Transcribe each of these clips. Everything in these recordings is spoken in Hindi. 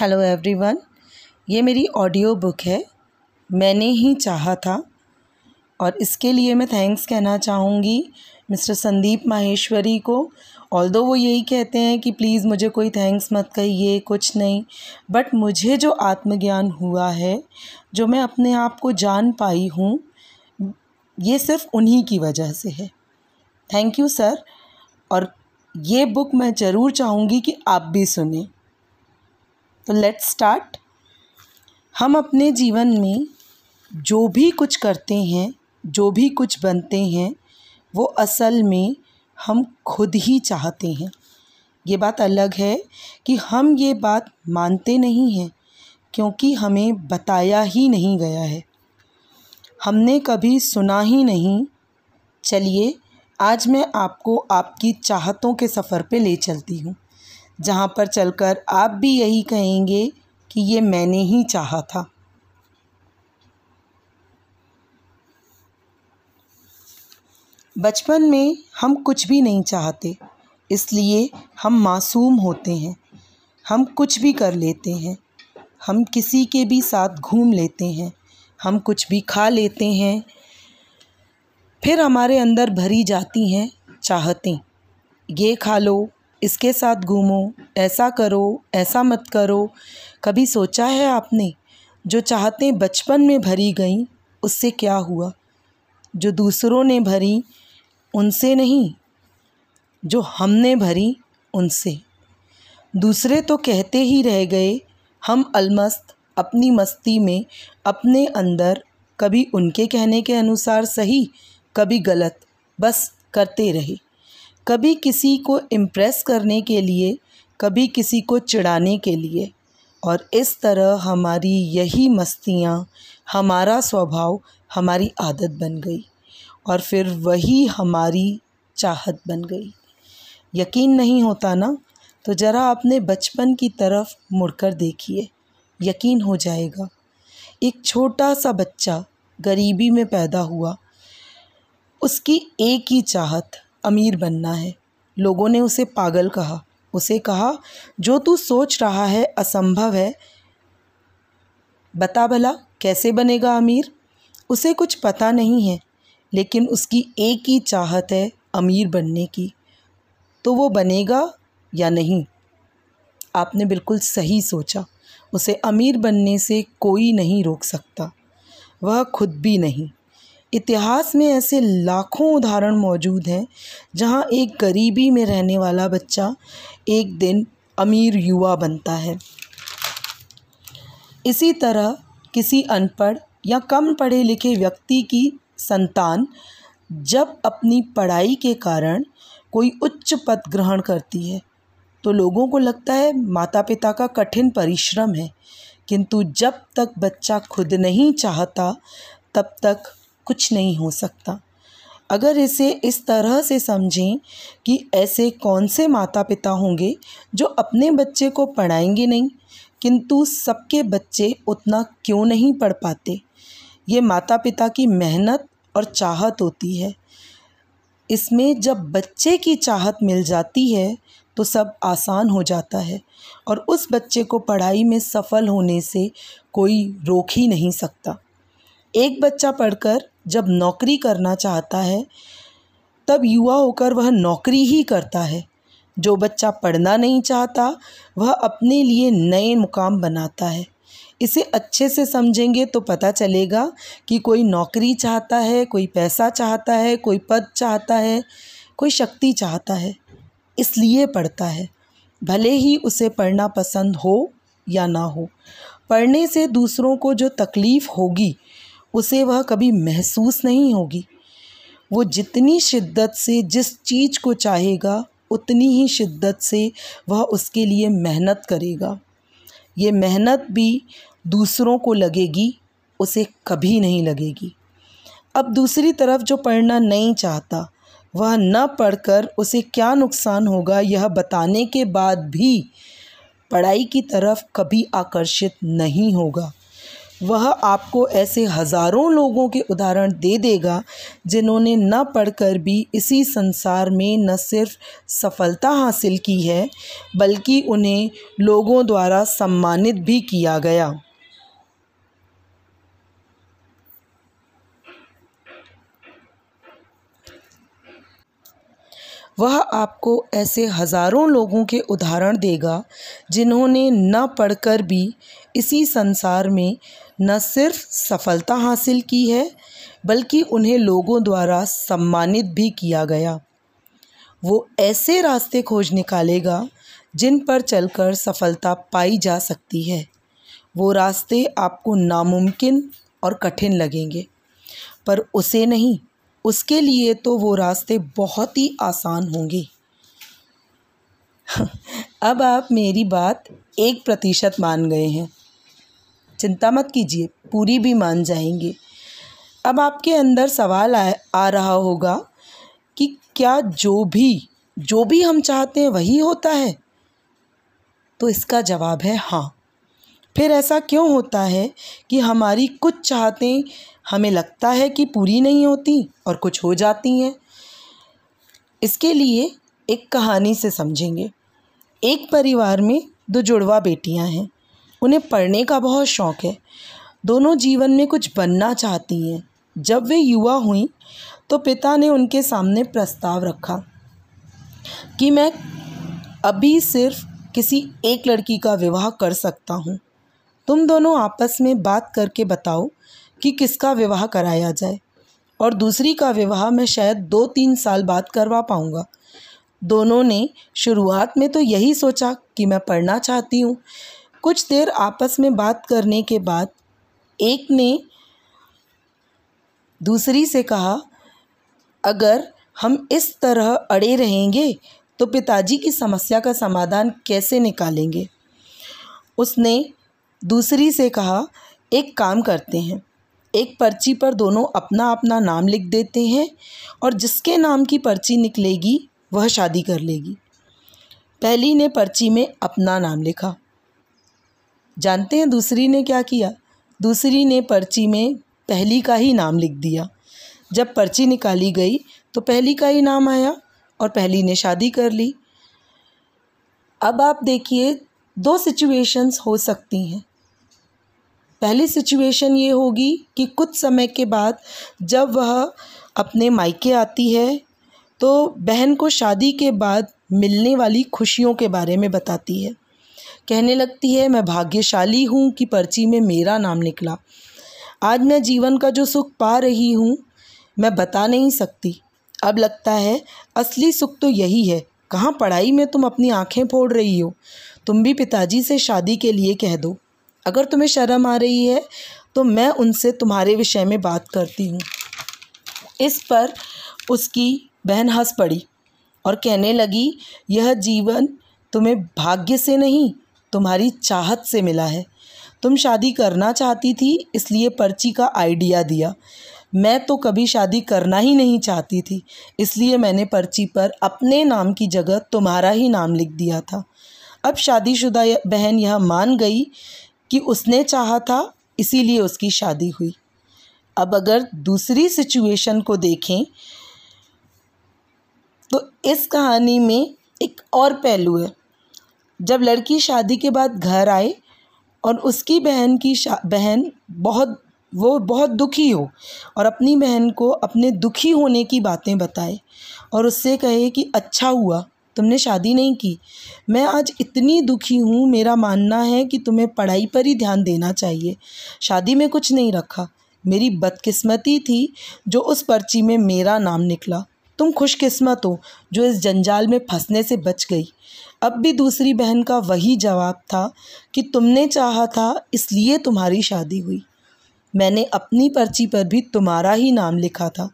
हेलो एवरीवन ये मेरी ऑडियो बुक है। मैंने ही चाहा था। और इसके लिए मैं थैंक्स कहना चाहूँगी मिस्टर संदीप माहेश्वरी को। ऑल वो यही कहते हैं कि प्लीज़ मुझे कोई थैंक्स मत कहिए, कुछ नहीं। बट मुझे जो आत्मज्ञान हुआ है, जो मैं अपने आप को जान पाई हूँ, ये सिर्फ़ उन्हीं की वजह से है। थैंक यू सर और ये बुक मैं ज़रूर चाहूँगी कि आप भी सुने। तो लेट्स स्टार्ट हम अपने जीवन में जो भी कुछ करते हैं, जो भी कुछ बनते हैं, वो असल में हम खुद ही चाहते हैं। ये बात अलग है कि हम ये बात मानते नहीं हैं, क्योंकि हमें बताया ही नहीं गया है। हमने कभी सुना ही नहीं। चलिए, आज मैं आपको आपकी चाहतों के सफ़र पे ले चलती हूँ। जहाँ पर चलकर आप भी यही कहेंगे कि ये मैंने ही चाहा था। बचपन में हम कुछ भी नहीं चाहते, इसलिए हम मासूम होते हैं। हम कुछ भी कर लेते हैं। हम किसी के भी साथ घूम लेते हैं। हम कुछ भी खा लेते हैं। फिर हमारे अंदर भरी जाती हैं चाहतें। ये खा लो इसके साथ घूमो, ऐसा करो, ऐसा मत करो। कभी सोचा है आपने, जो चाहतें बचपन में भरी गईं, उससे क्या हुआ? जो दूसरों ने भरी, उनसे नहीं। जो हमने भरी, उनसे। दूसरे तो कहते ही रह गए, हम अलमस्त, अपनी मस्ती में, अपने अंदर। कभी उनके कहने के अनुसार सही, कभी गलत, बस करते रहे। कभी किसी को इम्प्रेस करने के लिए, कभी किसी को चिढ़ाने के लिए। और इस तरह हमारी यही मस्तियाँ, हमारा स्वभाव, हमारी आदत बन गई। और फिर वही हमारी चाहत बन गई। यकीन नहीं होता ना? तो ज़रा अपने बचपन की तरफ़ मुड़कर देखिए। यकीन हो जाएगा। एक छोटा सा बच्चा गरीबी में पैदा हुआ। उसकी एक ही चाहत अमीर बनना है। लोगों ने उसे पागल कहा। उसे कहा, जो तू सोच रहा है असंभव है, बता भला, कैसे बनेगा अमीर? उसे कुछ पता नहीं है, लेकिन उसकी एक ही चाहत है अमीर बनने की। तो वो बनेगा या नहीं? आपने बिल्कुल सही सोचा। उसे अमीर बनने से कोई नहीं रोक सकता। वह खुद भी नहीं। इतिहास में ऐसे लाखों उदाहरण मौजूद हैं, जहाँ एक गरीबी में रहने वाला बच्चा एक दिन अमीर युवा बनता है। इसी तरह किसी अनपढ़ या कम पढ़े लिखे व्यक्ति की संतान जब अपनी पढ़ाई के कारण कोई उच्च पद ग्रहण करती है तो लोगों को लगता है माता पिता का कठिन परिश्रम है। किंतु जब तक बच्चा खुद नहीं चाहता, तब तक कुछ नहीं हो सकता। अगर इसे इस तरह से समझें कि ऐसे कौन से माता पिता होंगे जो अपने बच्चे को पढ़ाएँगे नहीं, किंतु सबके बच्चे उतना क्यों नहीं पढ़ पाते? ये माता पिता की मेहनत और चाहत होती है। इसमें जब बच्चे की चाहत मिल जाती है तो सब आसान हो जाता है और उस बच्चे को पढ़ाई में सफल होने से कोई रोक ही नहीं सकता। एक बच्चा पढ़कर जब नौकरी करना चाहता है, तब युवा होकर वह नौकरी ही करता है। जो बच्चा पढ़ना नहीं चाहता, वह अपने लिए नए मुकाम बनाता है। इसे अच्छे से समझेंगे तो पता चलेगा कि कोई नौकरी चाहता है, कोई पैसा चाहता है, कोई पद चाहता है, कोई शक्ति चाहता है। इसलिए पढ़ता है। भले ही उसे पढ़ना पसंद हो या ना हो, पढ़ने से दूसरों को जो तकलीफ़ होगी उसे वह कभी महसूस नहीं होगी। वो जितनी शिद्दत से जिस चीज़ को चाहेगा, उतनी ही शिद्दत से वह उसके लिए मेहनत करेगा। ये मेहनत भी दूसरों को लगेगी, उसे कभी नहीं लगेगी। अब दूसरी तरफ़ जो पढ़ना नहीं चाहता, वह न पढ़कर उसे क्या नुकसान होगा, यह बताने के बाद भी पढ़ाई की तरफ़ कभी आकर्षित नहीं होगा। वह आपको ऐसे हज़ारों लोगों के उदाहरण दे देगा, जिन्होंने न पढ़कर भी इसी संसार में न सिर्फ़ सफलता हासिल की है, बल्कि उन्हें लोगों द्वारा सम्मानित भी किया गया। वह आपको ऐसे हज़ारों लोगों के उदाहरण देगा, जिन्होंने न पढ़कर भी इसी संसार में न सिर्फ़ सफलता हासिल की है, बल्कि उन्हें लोगों द्वारा सम्मानित भी किया गया। वो ऐसे रास्ते खोज निकालेगा, जिन पर चलकर सफलता पाई जा सकती है। वो रास्ते आपको नामुमकिन और कठिन लगेंगे। पर उसे नहीं, उसके लिए तो वो रास्ते बहुत ही आसान होंगे। अब आप मेरी बात एक प्रतिशत मान गए हैं। चिंता मत कीजिए पूरी भी मान जाएँगे। अब आपके अंदर सवाल आ, आ रहा होगा कि क्या जो भी जो भी हम चाहते हैं वही होता है? तो इसका जवाब है हाँ। फिर ऐसा क्यों होता है कि हमारी कुछ चाहतें हमें लगता है कि पूरी नहीं होती और कुछ हो जाती हैं? इसके लिए एक कहानी से समझेंगे। एक परिवार में दो जुड़वा बेटियाँ हैं। उन्हें पढ़ने का बहुत शौक़ है। दोनों जीवन में कुछ बनना चाहती हैं। जब वे युवा हुई तो पिता ने उनके सामने प्रस्ताव रखा कि मैं अभी सिर्फ़ किसी एक लड़की का विवाह कर सकता हूँ। तुम दोनों आपस में बात करके बताओ कि किसका विवाह कराया जाए और दूसरी का विवाह मैं शायद दो तीन साल बाद करवा पाऊँगा। दोनों ने शुरुआत में तो यही सोचा कि मैं पढ़ना चाहती हूँ कुछ देर आपस में बात करने के बाद, एक ने दूसरी से कहा, अगर हम इस तरह अड़े रहेंगे तो पिताजी की समस्या का समाधान कैसे निकालेंगे? उसने दूसरी से कहा, एक काम करते हैं। एक पर्ची पर दोनों अपना अपना नाम लिख देते हैं और जिसके नाम की पर्ची निकलेगी, वह शादी कर लेगी। पहली ने पर्ची में अपना नाम लिखा। जानते हैं दूसरी ने क्या किया? दूसरी ने पर्ची में पहली का ही नाम लिख दिया। जब पर्ची निकाली गई तो पहली का ही नाम आया और पहली ने शादी कर ली। अब आप देखिए, दो सिचुएशंस हो सकती हैं। पहली सिचुएशन ये होगी कि कुछ समय के बाद जब वह अपने मायके आती है तो बहन को शादी के बाद मिलने वाली खुशियों के बारे में बताती है। कहने लगती है, मैं भाग्यशाली हूँ कि पर्ची में मेरा नाम निकला। आज मैं जीवन का जो सुख पा रही हूँ, मैं बता नहीं सकती। अब लगता है, असली सुख तो यही है। कहाँ पढ़ाई में तुम अपनी आँखें फोड़ रही हो? तुम भी पिताजी से शादी के लिए कह दो। अगर तुम्हें शर्म आ रही है तो मैं उनसे तुम्हारे विषय में बात करती हूँ इस पर उसकी बहन हंस पड़ी और कहने लगी, यह जीवन तुम्हें भाग्य से नहीं तुम्हारी चाहत से मिला है। तुम शादी करना चाहती थी, इसलिए पर्ची का आइडिया दिया। मैं तो कभी शादी करना ही नहीं चाहती थी, इसलिए मैंने पर्ची पर अपने नाम की जगह तुम्हारा ही नाम लिख दिया था। अब शादीशुदा बहन यह मान गई कि उसने चाहा था, इसीलिए उसकी शादी हुई। अब अगर दूसरी सिचुएशन को देखें तो इस कहानी में एक और पहलू है। जब लड़की शादी के बाद घर आए और उसकी बहन की बहन बहुत, वो बहुत दुखी हो और अपनी बहन को अपने दुखी होने की बातें बताए और उससे कहे कि अच्छा हुआ, तुमने शादी नहीं की। मैं आज इतनी दुखी हूँ, मेरा मानना है कि तुम्हें पढ़ाई पर ही ध्यान देना चाहिए। शादी में कुछ नहीं रखा। मेरी बदकिस्मती थी जो उस पर्ची में मेरा नाम निकला। तुम खुशकिस्मत हो जो इस जंजाल में फंसने से बच गई। अब भी दूसरी बहन का वही जवाब था कि तुमने चाहा था इसलिए तुम्हारी शादी हुई। मैंने अपनी पर्ची पर भी तुम्हारा ही नाम लिखा था।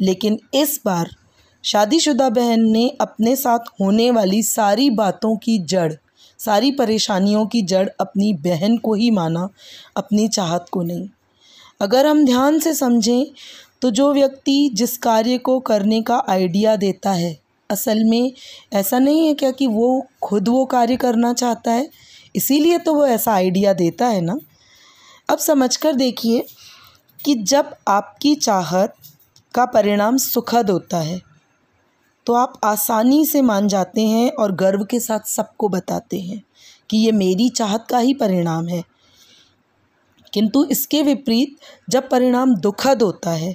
लेकिन इस बार शादीशुदा बहन ने अपने साथ होने वाली सारी बातों की जड़, सारी परेशानियों की जड़ अपनी बहन को ही माना, अपनी चाहत को नहीं। अगर हम ध्यान से समझें तो जो व्यक्ति जिस कार्य को करने का आइडिया देता है असल में ऐसा नहीं है क्या कि वो खुद वो कार्य करना चाहता है? इसीलिए तो वो ऐसा आइडिया देता है ना? अब समझकर देखिए कि जब आपकी चाहत का परिणाम सुखद होता है तो आप आसानी से मान जाते हैं और गर्व के साथ सबको बताते हैं कि ये मेरी चाहत का ही परिणाम है। किंतु इसके विपरीत जब परिणाम दुखद होता है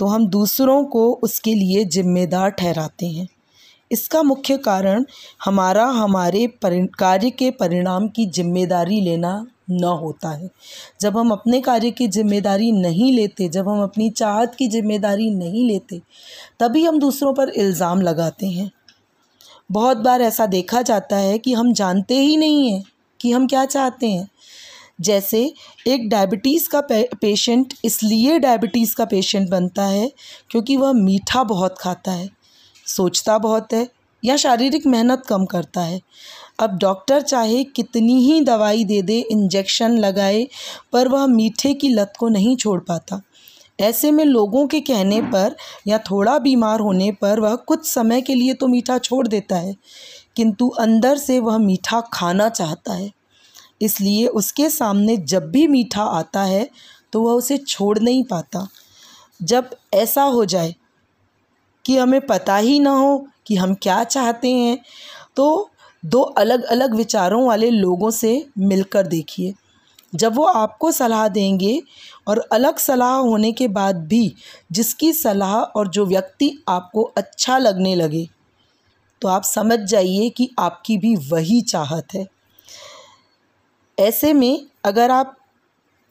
तो हम दूसरों को उसके लिए जिम्मेदार ठहराते हैं। इसका मुख्य कारण हमारा, हमारे परि, कार्य के परिणाम की ज़िम्मेदारी लेना न होता है। जब हम अपने कार्य की ज़िम्मेदारी नहीं लेते, जब हम अपनी चाहत की ज़िम्मेदारी नहीं लेते, तभी हम दूसरों पर इल्ज़ाम लगाते हैं। बहुत बार ऐसा देखा जाता है कि हम जानते ही नहीं हैं कि हम क्या चाहते हैं। जैसे एक डायबिटीज़ का पेशेंट इसलिए डायबिटीज़ का पेशेंट बनता है क्योंकि वह मीठा बहुत खाता है। सोचता बहुत है या शारीरिक मेहनत कम करता है। अब डॉक्टर चाहे कितनी ही दवाई दे दे, इंजेक्शन लगाए, पर वह मीठे की लत को नहीं छोड़ पाता। ऐसे में लोगों के कहने पर या थोड़ा बीमार होने पर वह कुछ समय के लिए तो मीठा छोड़ देता है, किंतु अंदर से वह मीठा खाना चाहता है। इसलिए उसके सामने जब भी मीठा आता है तो वह उसे छोड़ नहीं पाता। जब ऐसा हो जाए कि हमें पता ही ना हो कि हम क्या चाहते हैं। तो दो अलग अलग विचारों वाले लोगों से मिलकर देखिए। जब वो आपको सलाह देंगे और अलग सलाह होने के बाद भी जिसकी सलाह और जो व्यक्ति आपको अच्छा लगने लगे तो आप समझ जाइए कि आपकी भी वही चाहत है। ऐसे में अगर आप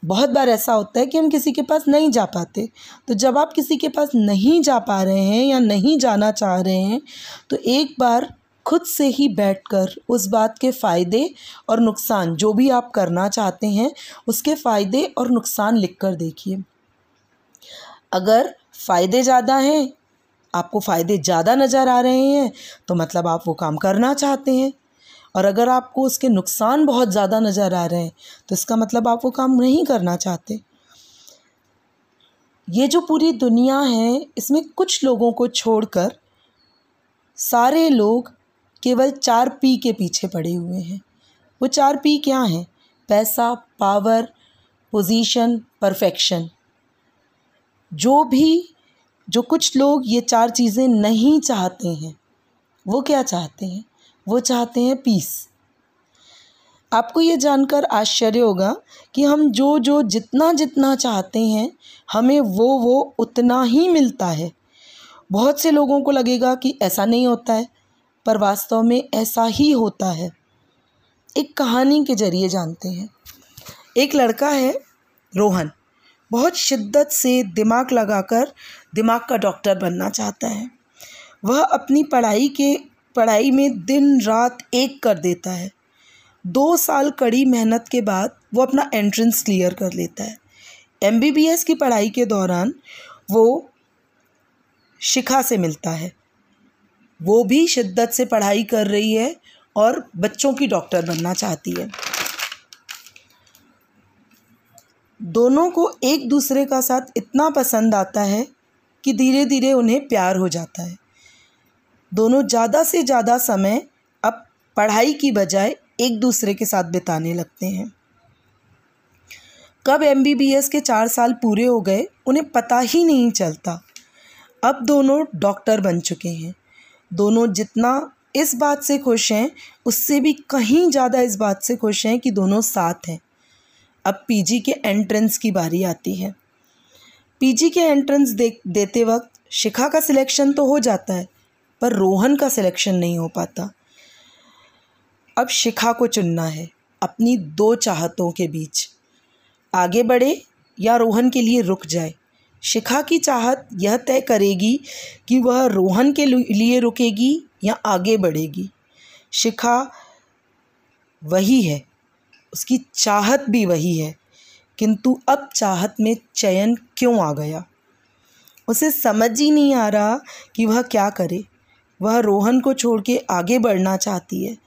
बहुत बार ऐसा होता है कि हम किसी के पास नहीं जा पाते। तो जब आप किसी के पास नहीं जा पा रहे हैं या नहीं जाना चाह रहे हैं तो एक बार खुद से ही बैठकर उस बात के फ़ायदे और नुकसान, जो भी आप करना चाहते हैं, उसके फ़ायदे और नुकसान लिख कर देखिए। अगर फ़ायदे ज़्यादा हैं, आपको फ़ायदे ज़्यादा नज़र आ रहे हैं तो मतलब आप वो काम करना चाहते हैं। और अगर आपको उसके नुकसान बहुत ज़्यादा नज़र आ रहे हैं तो इसका मतलब आप वो काम नहीं करना चाहते। ये जो पूरी दुनिया है, इसमें कुछ लोगों को छोड़कर सारे लोग केवल चार पी के पीछे पड़े हुए हैं। वो चार पी क्या हैं? पैसा, पावर, पोजीशन, परफेक्शन। जो भी, जो कुछ लोग ये चार चीज़ें नहीं चाहते हैं, वो क्या चाहते हैं? वो चाहते हैं पीस आपको ये जानकर आश्चर्य होगा कि हम जो जो जितना जितना चाहते हैं, हमें वो वो उतना ही मिलता है। बहुत से लोगों को लगेगा कि ऐसा नहीं होता है, पर वास्तव में ऐसा ही होता है। एक कहानी के ज़रिए जानते हैं। एक लड़का है, रोहन। बहुत शिद्दत से दिमाग लगाकर दिमाग का डॉक्टर बनना चाहता है। वह अपनी पढ़ाई के पढ़ाई में दिन रात एक कर देता है। दो साल कड़ी मेहनत के बाद वो अपना एंट्रेंस क्लियर कर लेता है। एमबीबीएस की पढ़ाई के दौरान वो शिखा से मिलता है। वो भी शिद्दत से पढ़ाई कर रही है और बच्चों की डॉक्टर बनना चाहती है। दोनों को एक दूसरे का साथ इतना पसंद आता है कि धीरे धीरे उन्हें प्यार हो जाता है। दोनों ज़्यादा से ज़्यादा समय अब पढ़ाई की बजाय एक दूसरे के साथ बिताने लगते हैं। कब एमबीबीएस के चार साल पूरे हो गए, उन्हें पता ही नहीं चलता। अब दोनों डॉक्टर बन चुके हैं। दोनों जितना इस बात से खुश हैं, उससे भी कहीं ज़्यादा इस बात से खुश हैं कि दोनों साथ हैं। अब पीजी के एंट्रेंस की बारी आती है। पीजी के एंट्रेंस दे देते वक्त शिखा का सिलेक्शन तो हो जाता है। पर रोहन का सिलेक्शन नहीं हो पाता। अब शिखा को चुनना है, अपनी दो चाहतों के बीच। आगे बढ़े या रोहन के लिए रुक जाए? शिखा की चाहत यह तय करेगी कि वह रोहन के लिए रुकेगी या आगे बढ़ेगी। शिखा वही है, उसकी चाहत भी वही है, किंतु अब चाहत में चयन क्यों आ गया? उसे समझ ही नहीं आ रहा कि वह क्या करे। वह रोहन को छोड़ के आगे बढ़ना चाहती है।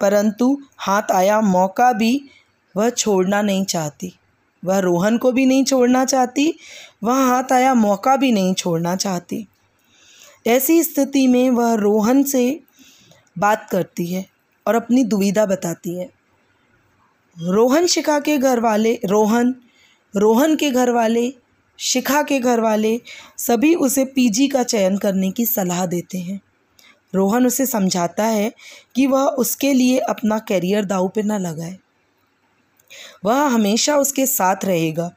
परंतु हाथ आया मौका भी वह छोड़ना नहीं चाहती। वह रोहन को भी नहीं छोड़ना चाहती, वह हाथ आया मौका भी नहीं छोड़ना चाहती। ऐसी स्थिति में वह रोहन से बात करती है और अपनी दुविधा बताती है। रोहन शिखा के घर वाले रोहन रोहन के घर वाले शिखा के घर वाले सभी उसे पीजी का चयन करने की सलाह देते हैं। रोहन उसे समझाता है कि वह उसके लिए अपना करियर दाव पर न लगाए। वह हमेशा उसके साथ रहेगा,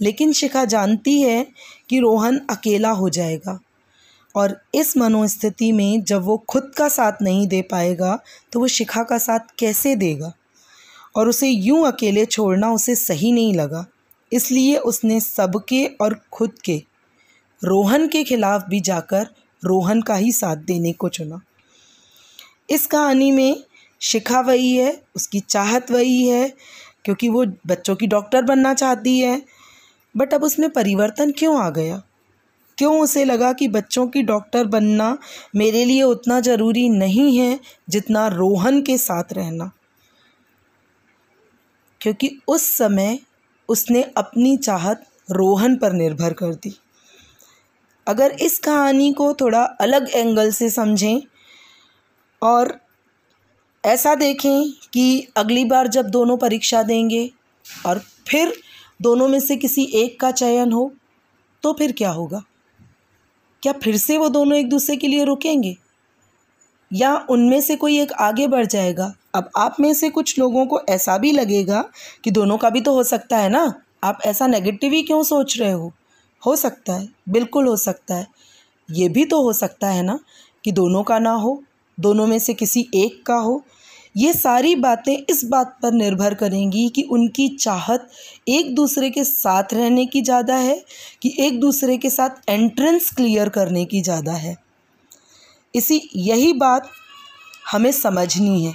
लेकिन शिखा जानती है कि रोहन अकेला हो जाएगा और इस मनोस्थिति में जब वो खुद का साथ नहीं दे पाएगा तो वो शिखा का साथ कैसे देगा? और उसे यूँ अकेले छोड़ना उसे सही नहीं लगा। इसलिए उसने सबके और खुद के, रोहन के खिलाफ भी जाकर रोहन का ही साथ देने को चुना। इस कहानी में शिखा वही है, उसकी चाहत वही है, क्योंकि वो बच्चों की डॉक्टर बनना चाहती है। बट अब उसमें परिवर्तन क्यों आ गया? क्यों उसे लगा कि बच्चों की डॉक्टर बनना मेरे लिए उतना ज़रूरी नहीं है जितना रोहन के साथ रहना? क्योंकि उस समय उसने अपनी चाहत रोहन पर निर्भर कर दी। अगर इस कहानी को थोड़ा अलग एंगल से समझें और ऐसा देखें कि अगली बार जब दोनों परीक्षा देंगे और फिर दोनों में से किसी एक का चयन हो तो फिर क्या होगा? क्या फिर से वो दोनों एक दूसरे के लिए रुकेंगे? या उनमें से कोई एक आगे बढ़ जाएगा? अब आप में से कुछ लोगों को ऐसा भी लगेगा कि दोनों का भी तो हो सकता है ना? आप ऐसा नेगेटिव ही क्यों सोच रहे हो? हो सकता है, बिल्कुल हो सकता है। ये भी तो हो सकता है ना कि दोनों का ना हो, दोनों में से किसी एक का हो। ये सारी बातें इस बात पर निर्भर करेंगी कि उनकी चाहत एक दूसरे के साथ रहने की ज़्यादा है कि एक दूसरे के साथ एंट्रेंस क्लियर करने की ज़्यादा है। इसी यही बात हमें समझनी है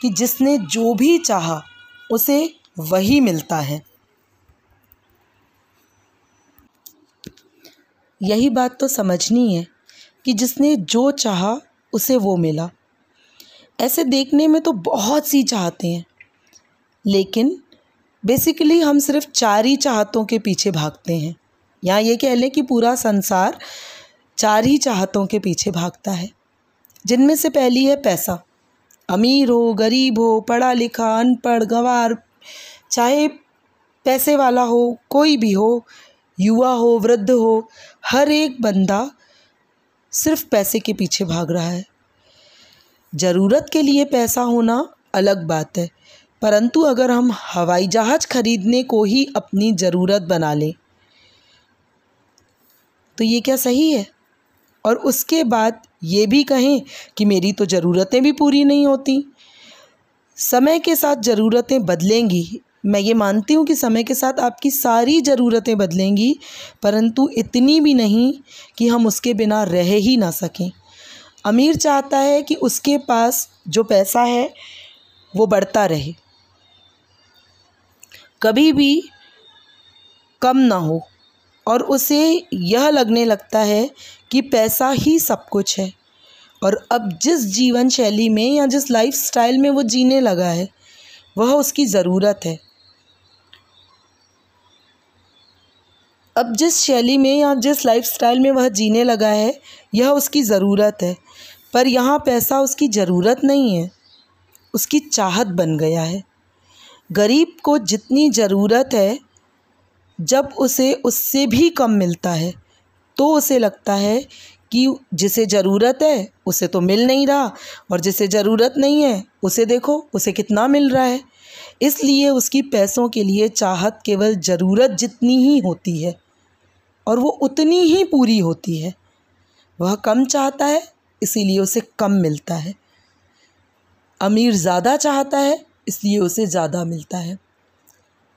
कि जिसने जो भी चाहा, उसे वही मिलता है। यही बात तो समझनी है कि जिसने जो चाहा, उसे वो मिला। ऐसे देखने में तो बहुत सी चाहते हैं। लेकिन बेसिकली हम सिर्फ़ चार ही चाहतों के पीछे भागते हैं। या ये कह लें कि पूरा संसार चार ही चाहतों के पीछे भागता है। जिनमें से पहली है पैसा। अमीर हो, गरीब हो, पढ़ा लिखा, अनपढ़, गंवार, चाहे पैसे वाला हो, कोई भी हो युवा हो, वृद्ध हो, हर एक बंदा सिर्फ़ पैसे के पीछे भाग रहा है। ज़रूरत के लिए पैसा होना अलग बात है, परंतु अगर हम हवाई जहाज़ खरीदने को ही अपनी ज़रूरत बना लें तो ये क्या सही है? और उसके बाद ये भी कहें कि मेरी तो ज़रूरतें भी पूरी नहीं होती। समय के साथ ज़रूरतें बदलेंगी मैं ये मानती हूँ कि समय के साथ आपकी सारी ज़रूरतें बदलेंगी, परंतु इतनी भी नहीं कि हम उसके बिना रह ही ना सकें। अमीर चाहता है कि उसके पास जो पैसा है, वो बढ़ता रहे। कभी भी कम ना हो, और उसे यह लगने लगता है कि पैसा ही सब कुछ है। और अब जिस जीवन शैली में या जिस लाइफ स्टाइल में वो जीने लगा है, वह उसकी ज़रूरत है। अब जिस शैली में या जिस लाइफ स्टाइल में वह जीने लगा है, यह उसकी ज़रूरत है। पर यहाँ पैसा उसकी ज़रूरत नहीं है, उसकी चाहत बन गया है। गरीब को जितनी ज़रूरत है, जब उसे उससे भी कम मिलता है तो उसे लगता है कि जिसे ज़रूरत है, उसे तो मिल नहीं रहा, और जिसे ज़रूरत नहीं है, उसे देखो, उसे कितना मिल रहा है। इसलिए उसकी पैसों के लिए चाहत केवल ज़रूरत जितनी ही होती है। और वो उतनी ही पूरी होती है। वह कम चाहता है, इसीलिए उसे कम मिलता है। अमीर ज़्यादा चाहता है, इसलिए उसे ज़्यादा मिलता है।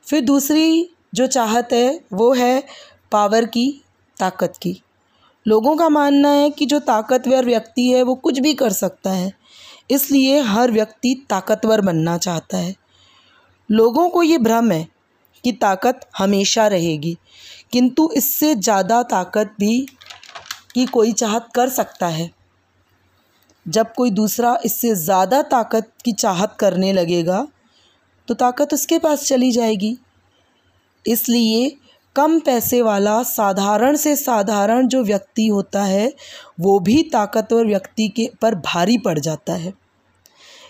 फिर दूसरी जो चाहत है, वो है पावर की, ताकत की। लोगों का मानना है कि जो ताकतवर व्यक्ति है, वो कुछ भी कर सकता है। इसलिए हर व्यक्ति ताकतवर बनना चाहता है। लोगों को ये भ्रम है कि ताकत हमेशा रहेगी किंतु इससे ज़्यादा ताकत भी की कोई चाहत कर सकता है। जब कोई दूसरा इससे ज़्यादा ताकत की चाहत करने लगेगा तो ताकत उसके पास चली जाएगी। इसलिए कम पैसे वाला साधारण से साधारण जो व्यक्ति होता है, वो भी ताकतवर व्यक्ति के पर भारी पड़ जाता है।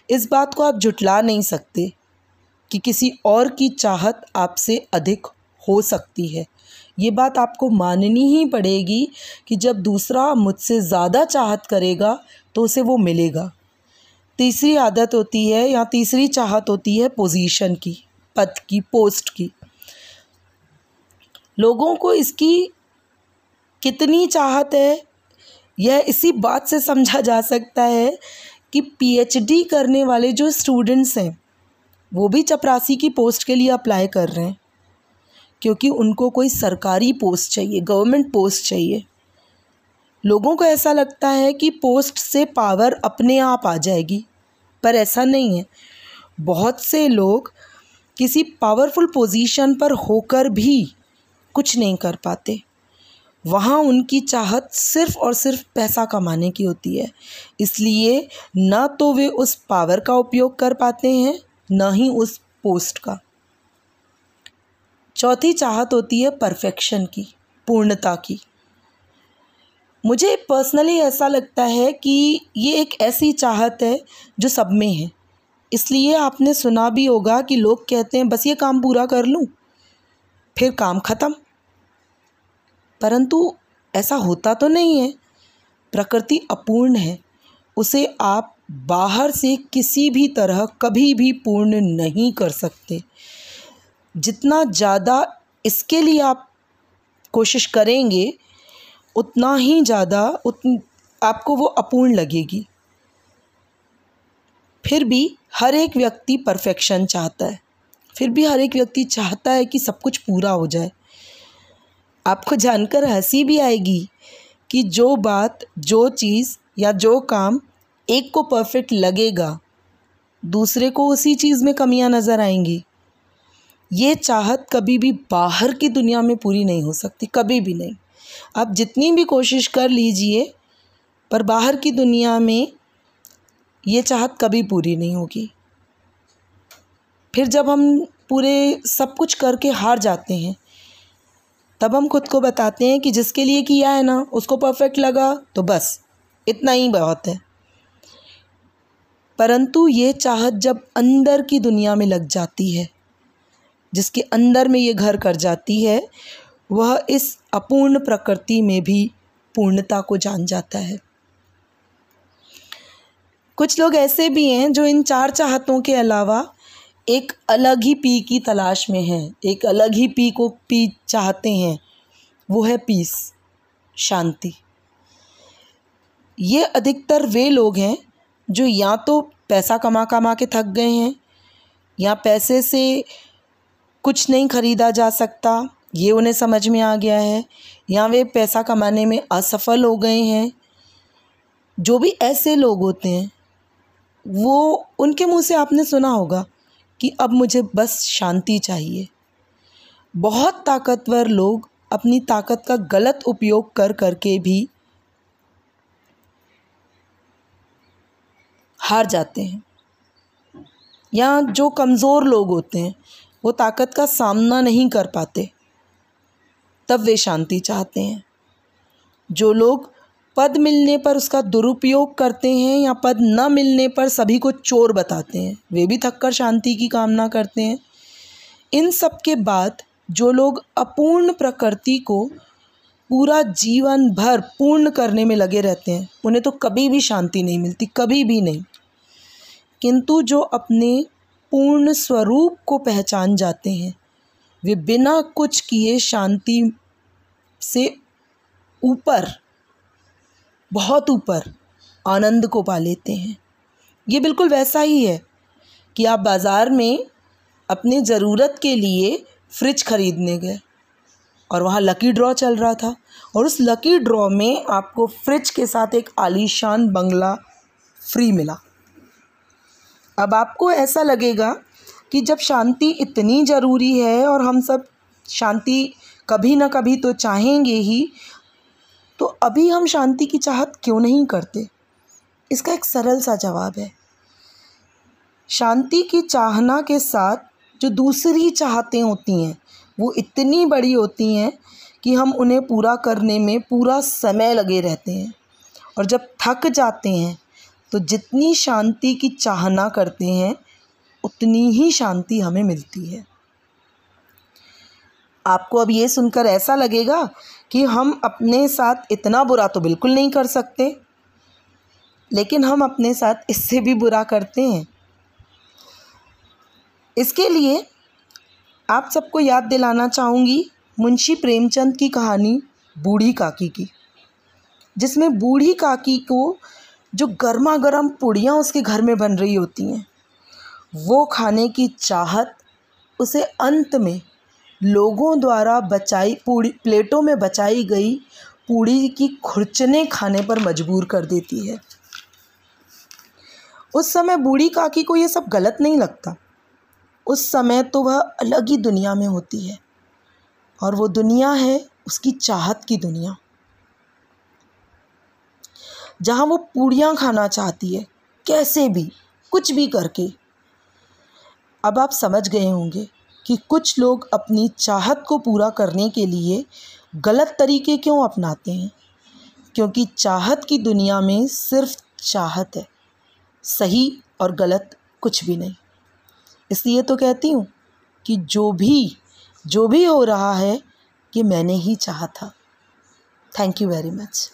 इस बात को आप जुटला नहीं सकते कि किसी और की चाहत आपसे अधिक हो सकती है। ये बात आपको माननी ही पड़ेगी कि जब दूसरा मुझसे ज़्यादा चाहत करेगा तो उसे वो मिलेगा। तीसरी आदत होती है या तीसरी चाहत होती है पोजीशन की, पद की, पोस्ट की। लोगों को इसकी कितनी चाहत है, यह इसी बात से समझा जा सकता है कि पीएचडी करने वाले जो स्टूडेंट्स हैं, वो भी चपरासी की पोस्ट के लिए अप्लाई कर रहे हैं। क्योंकि उनको कोई सरकारी पोस्ट चाहिए गवर्नमेंट पोस्ट चाहिए। लोगों को ऐसा लगता है कि पोस्ट से पावर अपने आप आ जाएगी, पर ऐसा नहीं है। बहुत से लोग किसी पावरफुल पोजीशन पर होकर भी कुछ नहीं कर पाते। वहाँ उनकी चाहत सिर्फ़ और सिर्फ़ पैसा कमाने की होती है। इसलिए न तो वे उस पावर का उपयोग कर पाते हैं, ना ही उस पोस्ट का। चौथी चाहत होती है परफेक्शन की, पूर्णता की। मुझे पर्सनली ऐसा लगता है कि ये एक ऐसी चाहत है जो सब में है। इसलिए आपने सुना भी होगा कि लोग कहते हैं, बस ये काम पूरा कर लूँ, फिर काम ख़त्म। परंतु ऐसा होता तो नहीं है। प्रकृति अपूर्ण है। उसे आप बाहर से किसी भी तरह कभी भी पूर्ण नहीं कर सकते। जितना ज़्यादा इसके लिए आप कोशिश करेंगे, उतना ही ज़्यादा उत, आपको वो अपूर्ण लगेगी। फिर भी हर एक व्यक्ति परफेक्शन चाहता है। फिर भी हर एक व्यक्ति चाहता है कि सब कुछ पूरा हो जाए। आपको जानकर हँसी भी आएगी कि जो बात, जो चीज़ या जो काम एक को परफेक्ट लगेगा, दूसरे को उसी चीज़ में कमियाँ नज़र आएँगी। ये चाहत कभी भी बाहर की दुनिया में पूरी नहीं हो सकती, कभी भी नहीं। आप जितनी भी कोशिश कर लीजिए, पर बाहर की दुनिया में ये चाहत कभी पूरी नहीं होगी। फिर जब हम पूरे सब कुछ करके हार जाते हैं, तब हम खुद को बताते हैं कि जिसके लिए किया है ना, उसको परफेक्ट लगा तो बस, इतना ही बहुत है। परंतु ये चाहत जब अंदर की दुनिया में लग जाती है जिसके अंदर में ये घर कर जाती है, वह इस अपूर्ण प्रकृति में भी पूर्णता को जान जाता है। कुछ लोग ऐसे भी हैं जो इन चार चाहतों के अलावा एक अलग ही पी की तलाश में हैं, एक अलग ही पी को पी चाहते हैं। वो है पीस, शांति। ये अधिकतर वे लोग हैं जो या तो पैसा कमा कमा के थक गए हैं, या पैसे से कुछ नहीं ख़रीदा जा सकता। ये उन्हें समझ में आ गया है। या वे पैसा कमाने में असफल हो गए हैं। जो भी ऐसे लोग होते हैं, वो उनके मुँह से आपने सुना होगा कि अब मुझे बस शांति चाहिए। बहुत ताकतवर लोग अपनी ताकत का गलत उपयोग कर करके भी हार जाते हैं। या जो कमज़ोर लोग होते हैं वो ताकत का सामना नहीं कर पाते। तब वे शांति चाहते हैं। जो लोग पद मिलने पर उसका दुरुपयोग करते हैं या पद न मिलने पर सभी को चोर बताते हैं, वे भी थककर शांति की कामना करते हैं। इन सब के बाद जो लोग अपूर्ण प्रकृति को पूरा जीवन भर पूर्ण करने में लगे रहते हैं, उन्हें तो कभी भी शांति नहीं मिलती, कभी भी नहीं। किंतु जो अपने पूर्ण स्वरूप को पहचान जाते हैं। वे बिना कुछ किए शांति से ऊपर, बहुत ऊपर आनंद को पा लेते हैं। ये बिल्कुल वैसा ही है कि आप बाज़ार में अपने ज़रूरत के लिए फ्रिज ख़रीदने गए और वहाँ लकी ड्रॉ चल रहा था और उस लकी ड्रॉ में आपको फ्रिज के साथ एक आलीशान बंगला फ्री मिला। अब आपको ऐसा लगेगा कि जब शांति इतनी ज़रूरी है और हम सब शांति कभी ना कभी तो चाहेंगे ही तो अभी हम शांति की चाहत क्यों नहीं करते? इसका एक सरल सा जवाब है। शांति की चाहना के साथ जो दूसरी चाहतें होती हैं, वो इतनी बड़ी होती हैं कि हम उन्हें पूरा करने में पूरा समय लगे रहते हैं। और जब थक जाते हैं तो जितनी शांति की चाहना करते हैं, उतनी ही शांति हमें मिलती है। आपको अब ये सुनकर ऐसा लगेगा कि हम अपने साथ इतना बुरा तो बिल्कुल नहीं कर सकते, लेकिन हम अपने साथ इससे भी बुरा करते हैं। इसके लिए आप सबको याद दिलाना चाहूँगी मुंशी प्रेमचंद की कहानी बूढ़ी काकी की, जिसमें बूढ़ी काकी को जो गर्मा गर्म पुड़ियाँ उसके घर में बन रही होती हैं, वो खाने की चाहत उसे अंत में लोगों द्वारा बचाई पूड़ी, प्लेटों में बचाई गई पूड़ी की खुरचने खाने पर मजबूर कर देती है। उस समय बूढ़ी काकी को ये सब गलत नहीं लगता। उस समय तो वह अलग ही दुनिया में होती है और वो दुनिया है उसकी चाहत की दुनिया। जहाँ वो पूड़ियाँ खाना चाहती है, कैसे भी, कुछ भी करके। अब आप समझ गए होंगे कि कुछ लोग अपनी चाहत को पूरा करने के लिए गलत तरीके क्यों अपनाते हैं, क्योंकि चाहत की दुनिया में सिर्फ़ चाहत है, सही और गलत कुछ भी नहीं। इसलिए तो कहती हूँ कि जो भी जो भी हो रहा है कि मैंने ही चाहा था। Thank you very much